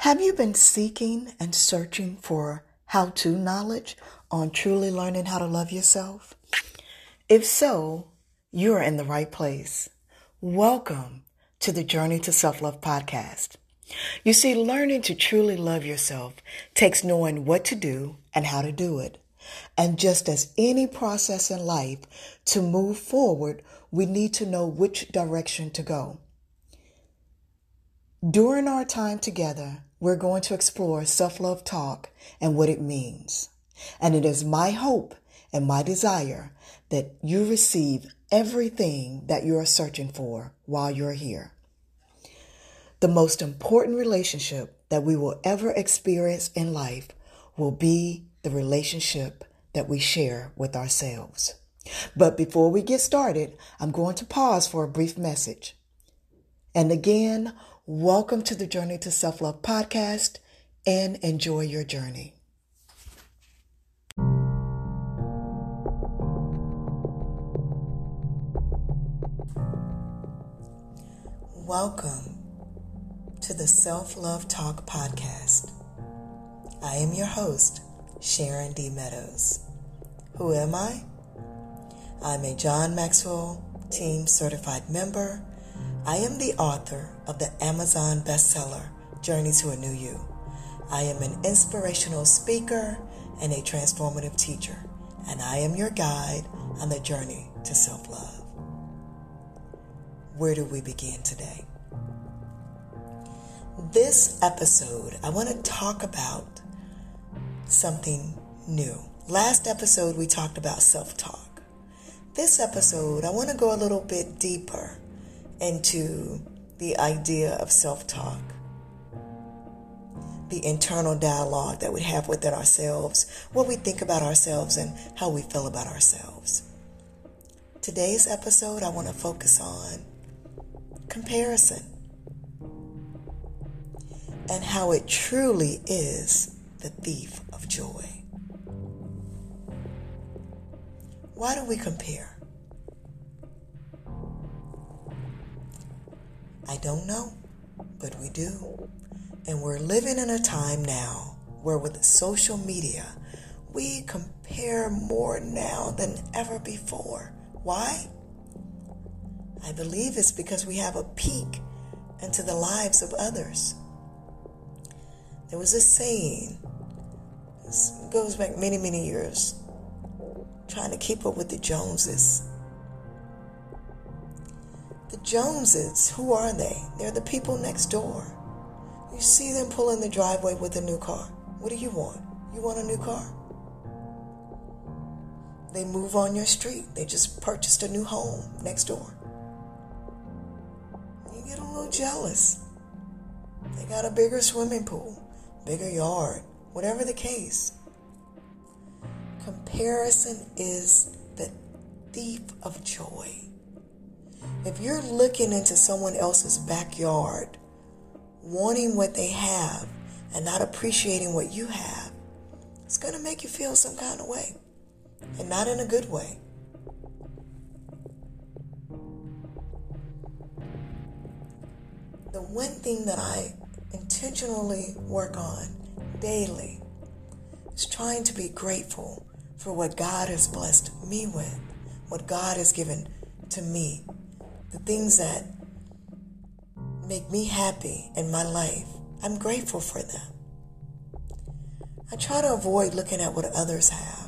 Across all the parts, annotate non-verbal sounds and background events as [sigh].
Have you been seeking and searching for how to knowledge on truly learning how to love yourself? If so, you are in the right place. Welcome to the Journey to Self Love podcast. You see, learning to truly love yourself takes knowing what to do and how to do it. And just as any process in life, to move forward, we need to know which direction to go. During our time together, we're going to explore self love talk and what it means. And it is my hope and my desire that you receive everything that you are searching for while you're here. The most important relationship that we will ever experience in life will be the relationship that we share with ourselves. But before we get started, I'm going to pause for a brief message. And again, Welcome to the Journey to Self Love podcast and enjoy your journey. Welcome to the Self Love Talk podcast. I am your host, Sharon D. Meadows. Who am I? I'm a John Maxwell Team Certified member I am the author of the Amazon bestseller, Journey to a New You. I am an inspirational speaker and a transformative teacher, and I am your guide on the journey to self love. Where do we begin today? This episode, I want to talk about something new. Last episode, we talked about self talk. This episode, I want to go a little bit deeper into the idea of self talk, the internal dialogue that we have within ourselves, what we think about ourselves, and how we feel about ourselves. Today's episode, I want to focus on comparison and how it truly is the thief of joy. Why do we compare? I don't know, but we do. And we're living in a time now where with social media, we compare more now than ever before. Why? I believe it's because we have a peek into the lives of others. There was a saying, this goes back many, many years, trying to keep up with the Joneses. The Joneses, who are they? They're the people next door. You see them pull in the driveway with a new car. What do you want? You want a new car? They move on your street. They just purchased a new home next door. You get a little jealous. They got a bigger swimming pool, bigger yard, whatever the case. Comparison is the thief of joy. If you're looking into someone else's backyard, wanting what they have and not appreciating what you have, it's going to make you feel some kind of way and not in a good way. The one thing that I intentionally work on daily is trying to be grateful for what God has blessed me with, what God has given to me the things that make me happy in my life, I'm grateful for them. I try to avoid looking at what others have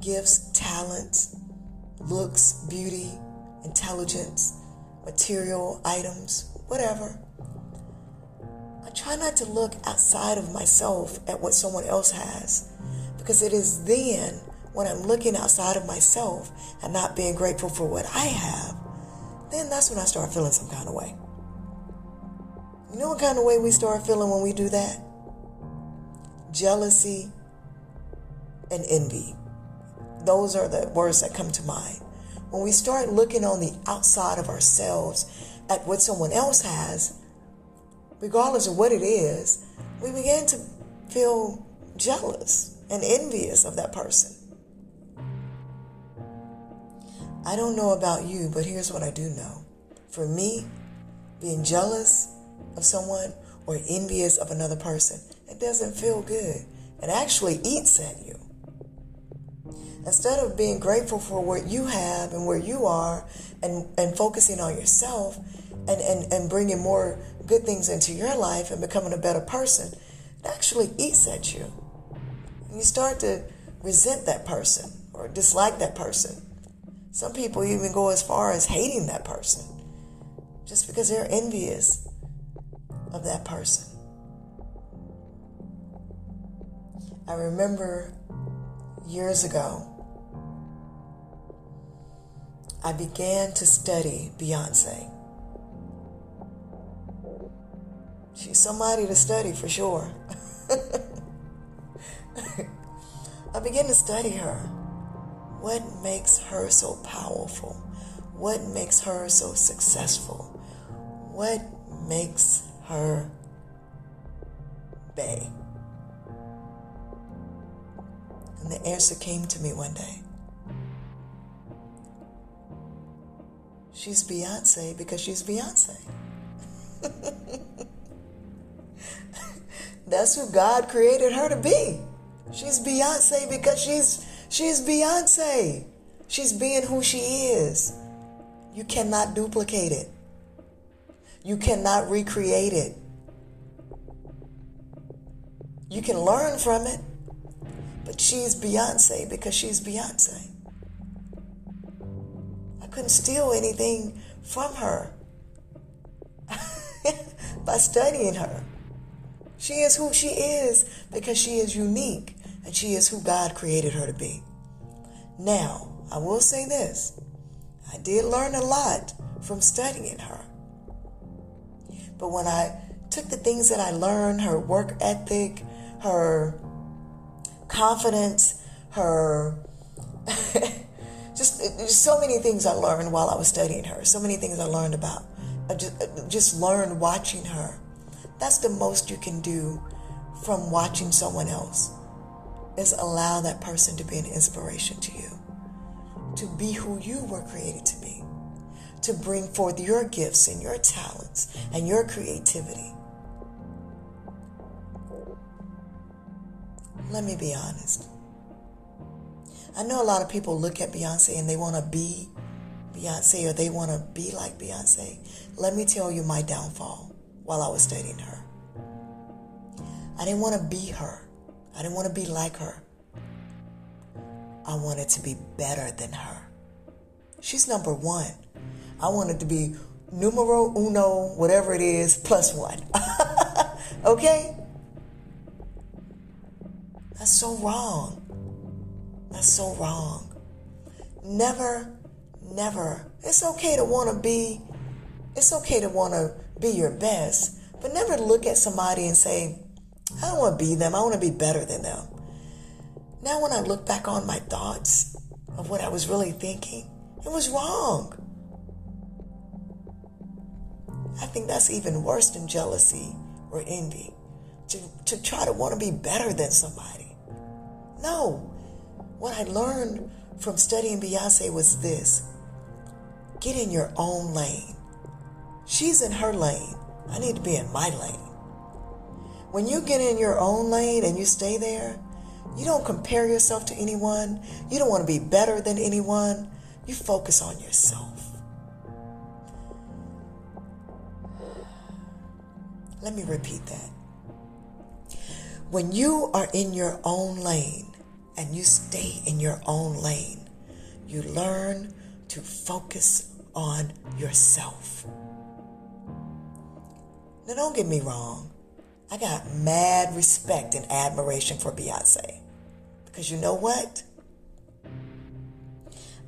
gifts, talents, looks, beauty, intelligence, material items, whatever. I try not to look outside of myself at what someone else has because it is then when I'm looking outside of myself and not being grateful for what I have then that's when I start feeling some kind of way. You know what kind of way we start feeling when we do that? Jealousy and envy. Those are the words that come to mind. When we start looking on the outside of ourselves at what someone else has, regardless of what it is, we begin to feel jealous and envious of that person. I don't know about you, but here's what I do know. For me, being jealous of someone or envious of another person, it doesn't feel good. It actually eats at you. Instead of being grateful for what you have and where you are and, and focusing on yourself and, and, and bringing more good things into your life and becoming a better person, it actually eats at you. And you start to resent that person or dislike that person. Some people even go as far as hating that person just because they're envious of that person. I remember years ago, I began to study Beyonce. She's somebody to study for sure. [laughs] I began to study her. What makes her so powerful? What makes her so successful? What makes her Bey? And the answer came to me one day. She's Beyonce because she's Beyonce. [laughs] That's who God created her to be. She's Beyonce because she's she's Beyonce. She's being who she is. You cannot duplicate it. You cannot recreate it. You can learn from it, but she's Beyonce because she's Beyonce. I couldn't steal anything from her [laughs] by studying her. She is who she is because she is unique and she is who God created her to be. Now, I will say this I did learn a lot from studying her. But when I took the things that I learned her work ethic, her confidence, her [laughs] just, so many things I learned while I was studying her, so many things I learned about. Uh, I just, uh, just learned watching her that's the most you can do from watching someone else is allow that person to be an inspiration to you, to be who you were created to be, to bring forth your gifts and your talents and your creativity. Let me be honest. I know a lot of people look at Beyonce and they want to be Beyonce or they want to be like Beyonce. Let me tell you my downfall while I was studying her. I didn't want to be her. I didn't want to be like her. I wanted to be better than her. She's number one. I wanted to be numero uno, whatever it is, plus one. [laughs] okay? That's so wrong. That's so wrong. Never, never. It's okay to want to be, it's okay to want to be your best, but never look at somebody and say, I don't want to be them. I want to be better than them. Now, when I look back on my thoughts of what I was really thinking, it was wrong. I think that's even worse than jealousy or envy. To, to try to want to be better than somebody. No. What I learned from studying Beyonce was this get in your own lane. She's in her lane. I need to be in my lane. When you get in your own lane and you stay there, you don't compare yourself to anyone. You don't want to be better than anyone. You focus on yourself. Let me repeat that. When you are in your own lane and you stay in your own lane, you learn to focus on yourself. Now, don't get me wrong. I got mad respect and admiration for Beyonce. Because you know what?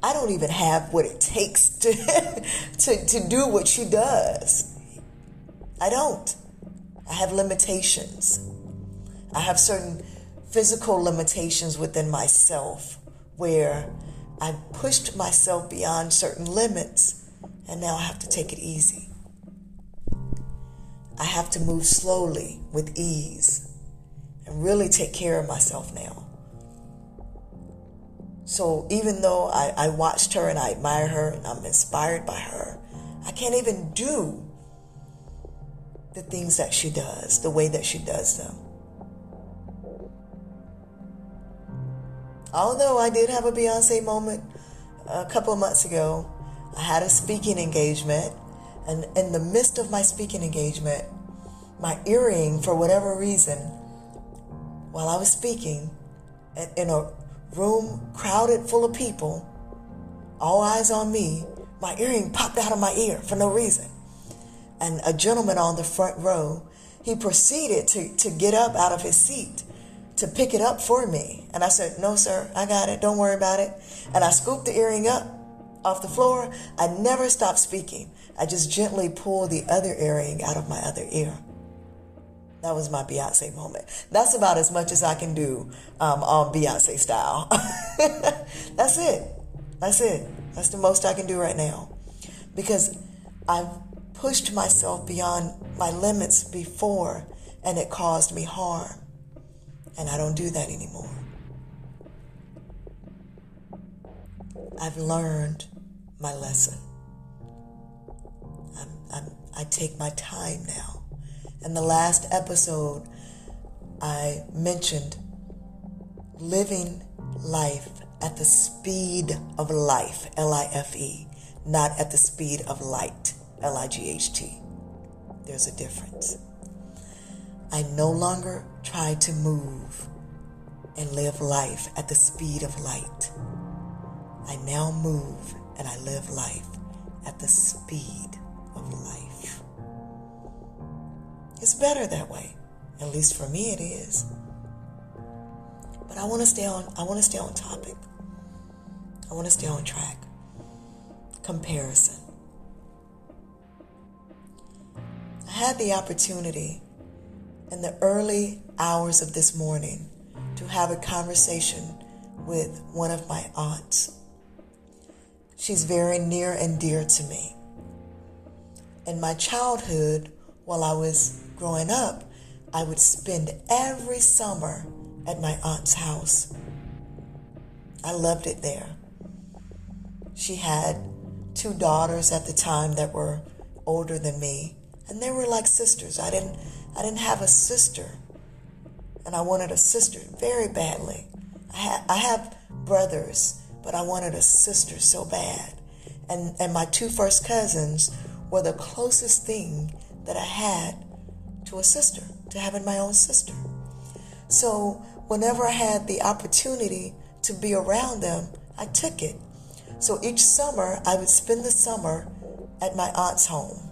I don't even have what it takes to, [laughs] to, to do what she does. I don't. I have limitations. I have certain physical limitations within myself where I pushed myself beyond certain limits and now I have to take it easy. I have to move slowly with ease and really take care of myself now. So even though I, I watched her and I admire her and I'm inspired by her, I can't even do the things that she does, the way that she does them. Although I did have a Beyonce moment a couple of months ago, I had a speaking engagement, and in the midst of my speaking engagement, my earring, for whatever reason, while I was speaking in a room crowded full of people, all eyes on me, my earring popped out of my ear for no reason. And a gentleman on the front row, he proceeded to, to get up out of his seat to pick it up for me. And I said, No, sir, I got it. Don't worry about it. And I scooped the earring up off the floor. I never stopped speaking. I just gently pulled the other earring out of my other ear. That was my Beyonce moment. That's about as much as I can do um, on Beyonce style. [laughs] That's it. That's it. That's the most I can do right now. Because I've pushed myself beyond my limits before and it caused me harm. And I don't do that anymore. I've learned my lesson. I'm, I'm, I take my time now. In the last episode, I mentioned living life at the speed of life, L I F E, not at the speed of light, L I G H T. There's a difference. I no longer try to move and live life at the speed of light. I now move and I live life at the speed of life. It's better that way. At least for me it is. But I want to stay on I want to stay on topic. I want to stay on track. Comparison. I had the opportunity in the early hours of this morning to have a conversation with one of my aunts. She's very near and dear to me. In my childhood, while I was growing up, I would spend every summer at my aunt's house. I loved it there. She had two daughters at the time that were older than me, and they were like sisters. I didn't I didn't have a sister, and I wanted a sister very badly. I, ha- I have brothers, but I wanted a sister so bad. And, and my two first cousins were the closest thing that I had to a sister, to having my own sister. So whenever I had the opportunity to be around them, I took it. So each summer, I would spend the summer at my aunt's home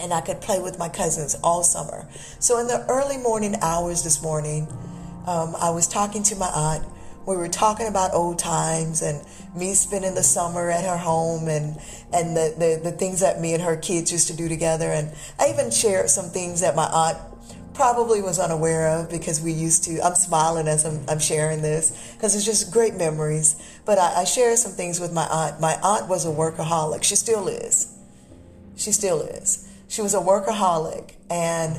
and I could play with my cousins all summer. So in the early morning hours this morning, um, I was talking to my aunt. We were talking about old times and me spending the summer at her home and and the, the, the things that me and her kids used to do together. And I even shared some things that my aunt probably was unaware of because we used to. I'm smiling as I'm, I'm sharing this because it's just great memories. But I, I shared some things with my aunt. My aunt was a workaholic. She still is. She still is she was a workaholic and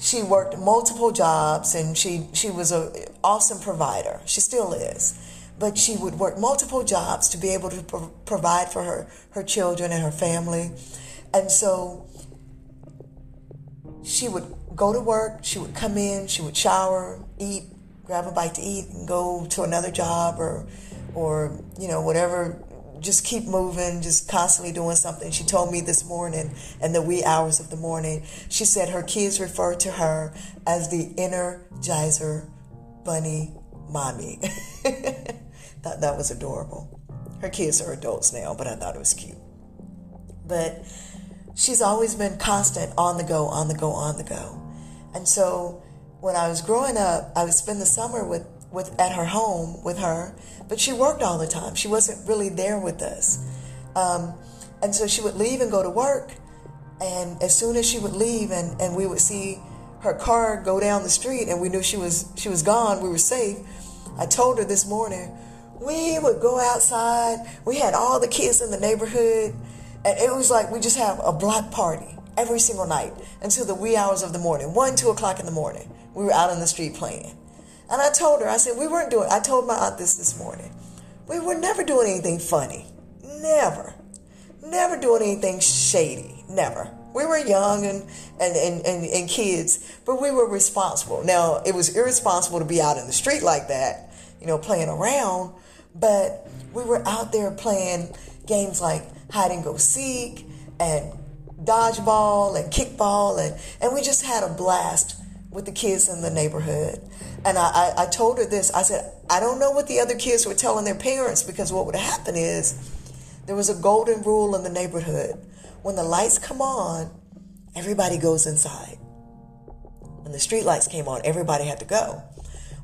she worked multiple jobs and she, she was an awesome provider. She still is. But she would work multiple jobs to be able to pro- provide for her, her children and her family. And so she would go to work, she would come in, she would shower, eat, grab a bite to eat, and go to another job or, or you know, whatever just keep moving, just constantly doing something. She told me this morning in the wee hours of the morning, she said her kids refer to her as the Energizer Bunny Mommy. [laughs] thought that was adorable. Her kids are adults now, but I thought it was cute. But she's always been constant on the go, on the go, on the go. And so when I was growing up, I would spend the summer with with at her home with her, but she worked all the time. She wasn't really there with us, um, and so she would leave and go to work. And as soon as she would leave, and, and we would see her car go down the street, and we knew she was she was gone, we were safe. I told her this morning we would go outside. We had all the kids in the neighborhood, and it was like we just have a block party every single night until the wee hours of the morning, one, two o'clock in the morning. We were out on the street playing. And I told her, I said, we weren't doing, I told my aunt this this morning. We were never doing anything funny. Never. Never doing anything shady. Never. We were young and, and, and, and, and kids, but we were responsible. Now, it was irresponsible to be out in the street like that, you know, playing around, but we were out there playing games like hide and go seek and dodgeball and kickball, and, and we just had a blast with the kids in the neighborhood. And I, I, I told her this I said, I don't know what the other kids were telling their parents because what would happen is there was a golden rule in the neighborhood. When the lights come on, everybody goes inside. When the street lights came on, everybody had to go.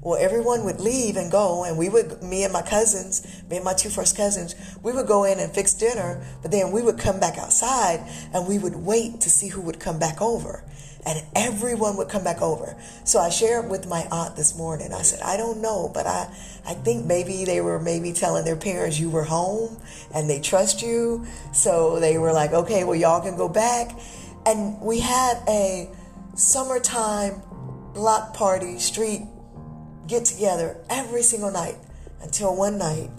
Well, everyone would leave and go, and we would, me and my cousins, me and my two first cousins, we would go in and fix dinner, but then we would come back outside and we would wait to see who would come back over. And everyone would come back over. So I shared with my aunt this morning. I said, I don't know, but I, I think maybe they were maybe telling their parents you were home and they trust you. So they were like, okay, well, y'all can go back. And we had a summertime block party, street get together every single night until one night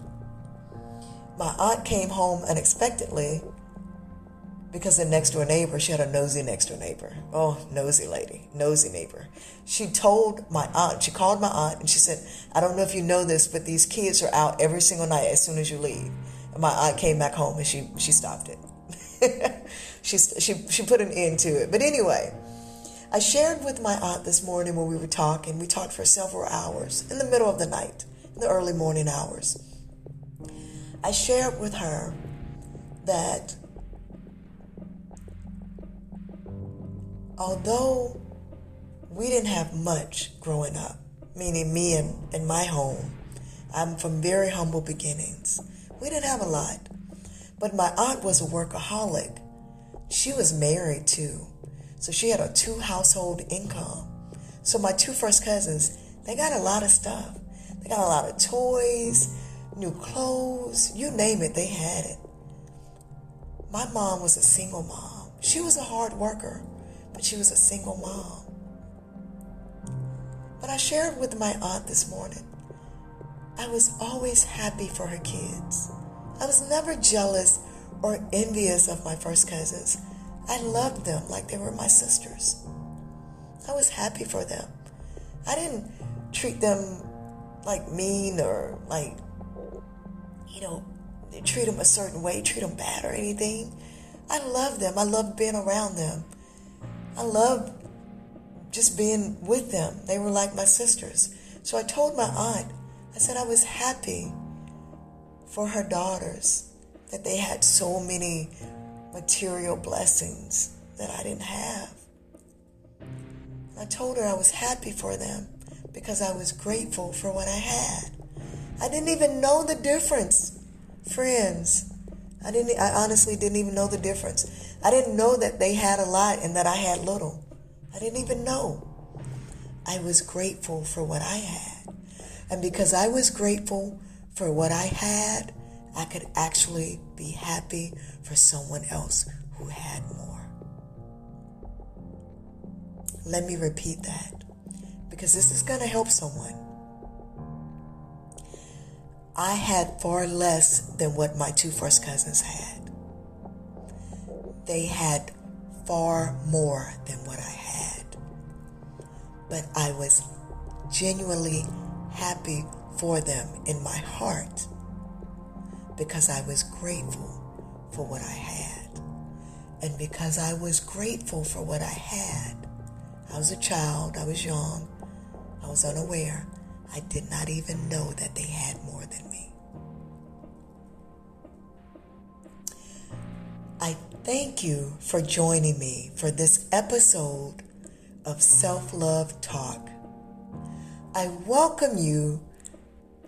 my aunt came home unexpectedly because the next door neighbor, she had a nosy next door neighbor. Oh, nosy lady, nosy neighbor. She told my aunt, she called my aunt and she said, I don't know if you know this, but these kids are out every single night as soon as you leave. And my aunt came back home and she, she stopped it. [laughs] she, she, she put an end to it. But anyway, I shared with my aunt this morning when we were talking. We talked for several hours in the middle of the night, in the early morning hours. I shared with her that although we didn't have much growing up, meaning me and, and my home, I'm from very humble beginnings. We didn't have a lot. But my aunt was a workaholic. She was married too. So she had a two household income. So my two first cousins, they got a lot of stuff. They got a lot of toys, new clothes, you name it, they had it. My mom was a single mom. She was a hard worker, but she was a single mom. But I shared with my aunt this morning, I was always happy for her kids. I was never jealous or envious of my first cousins. I loved them like they were my sisters. I was happy for them. I didn't treat them like mean or like, you know, treat them a certain way, treat them bad or anything. I loved them. I loved being around them. I loved just being with them. They were like my sisters. So I told my aunt, I said I was happy for her daughters that they had so many material blessings that I didn't have. I told her I was happy for them because I was grateful for what I had. I didn't even know the difference, friends. I didn't I honestly didn't even know the difference. I didn't know that they had a lot and that I had little. I didn't even know. I was grateful for what I had. And because I was grateful for what I had, I could actually be happy for someone else who had more. Let me repeat that because this is going to help someone. I had far less than what my two first cousins had. They had far more than what I had. But I was genuinely happy for them in my heart because I was grateful for what I had. And because I was grateful for what I had, I was a child, I was young, I was unaware. I did not even know that they had thank you for joining me for this episode of Self Love Talk. I welcome you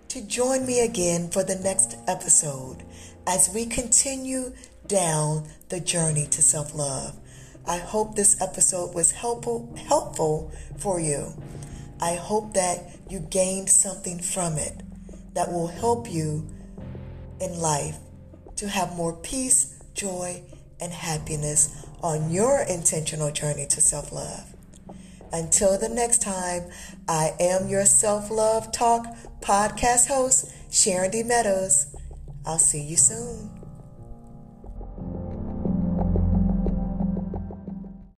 to join me again for the next episode as we continue down the journey to self love. I hope this episode was helpful helpful for you. I hope that you gained something from it that will help you in life to have more peace, joy, and happiness on your intentional journey to self love. Until the next time, I am your Self Love Talk podcast host, Sharon D. Meadows. I'll see you soon.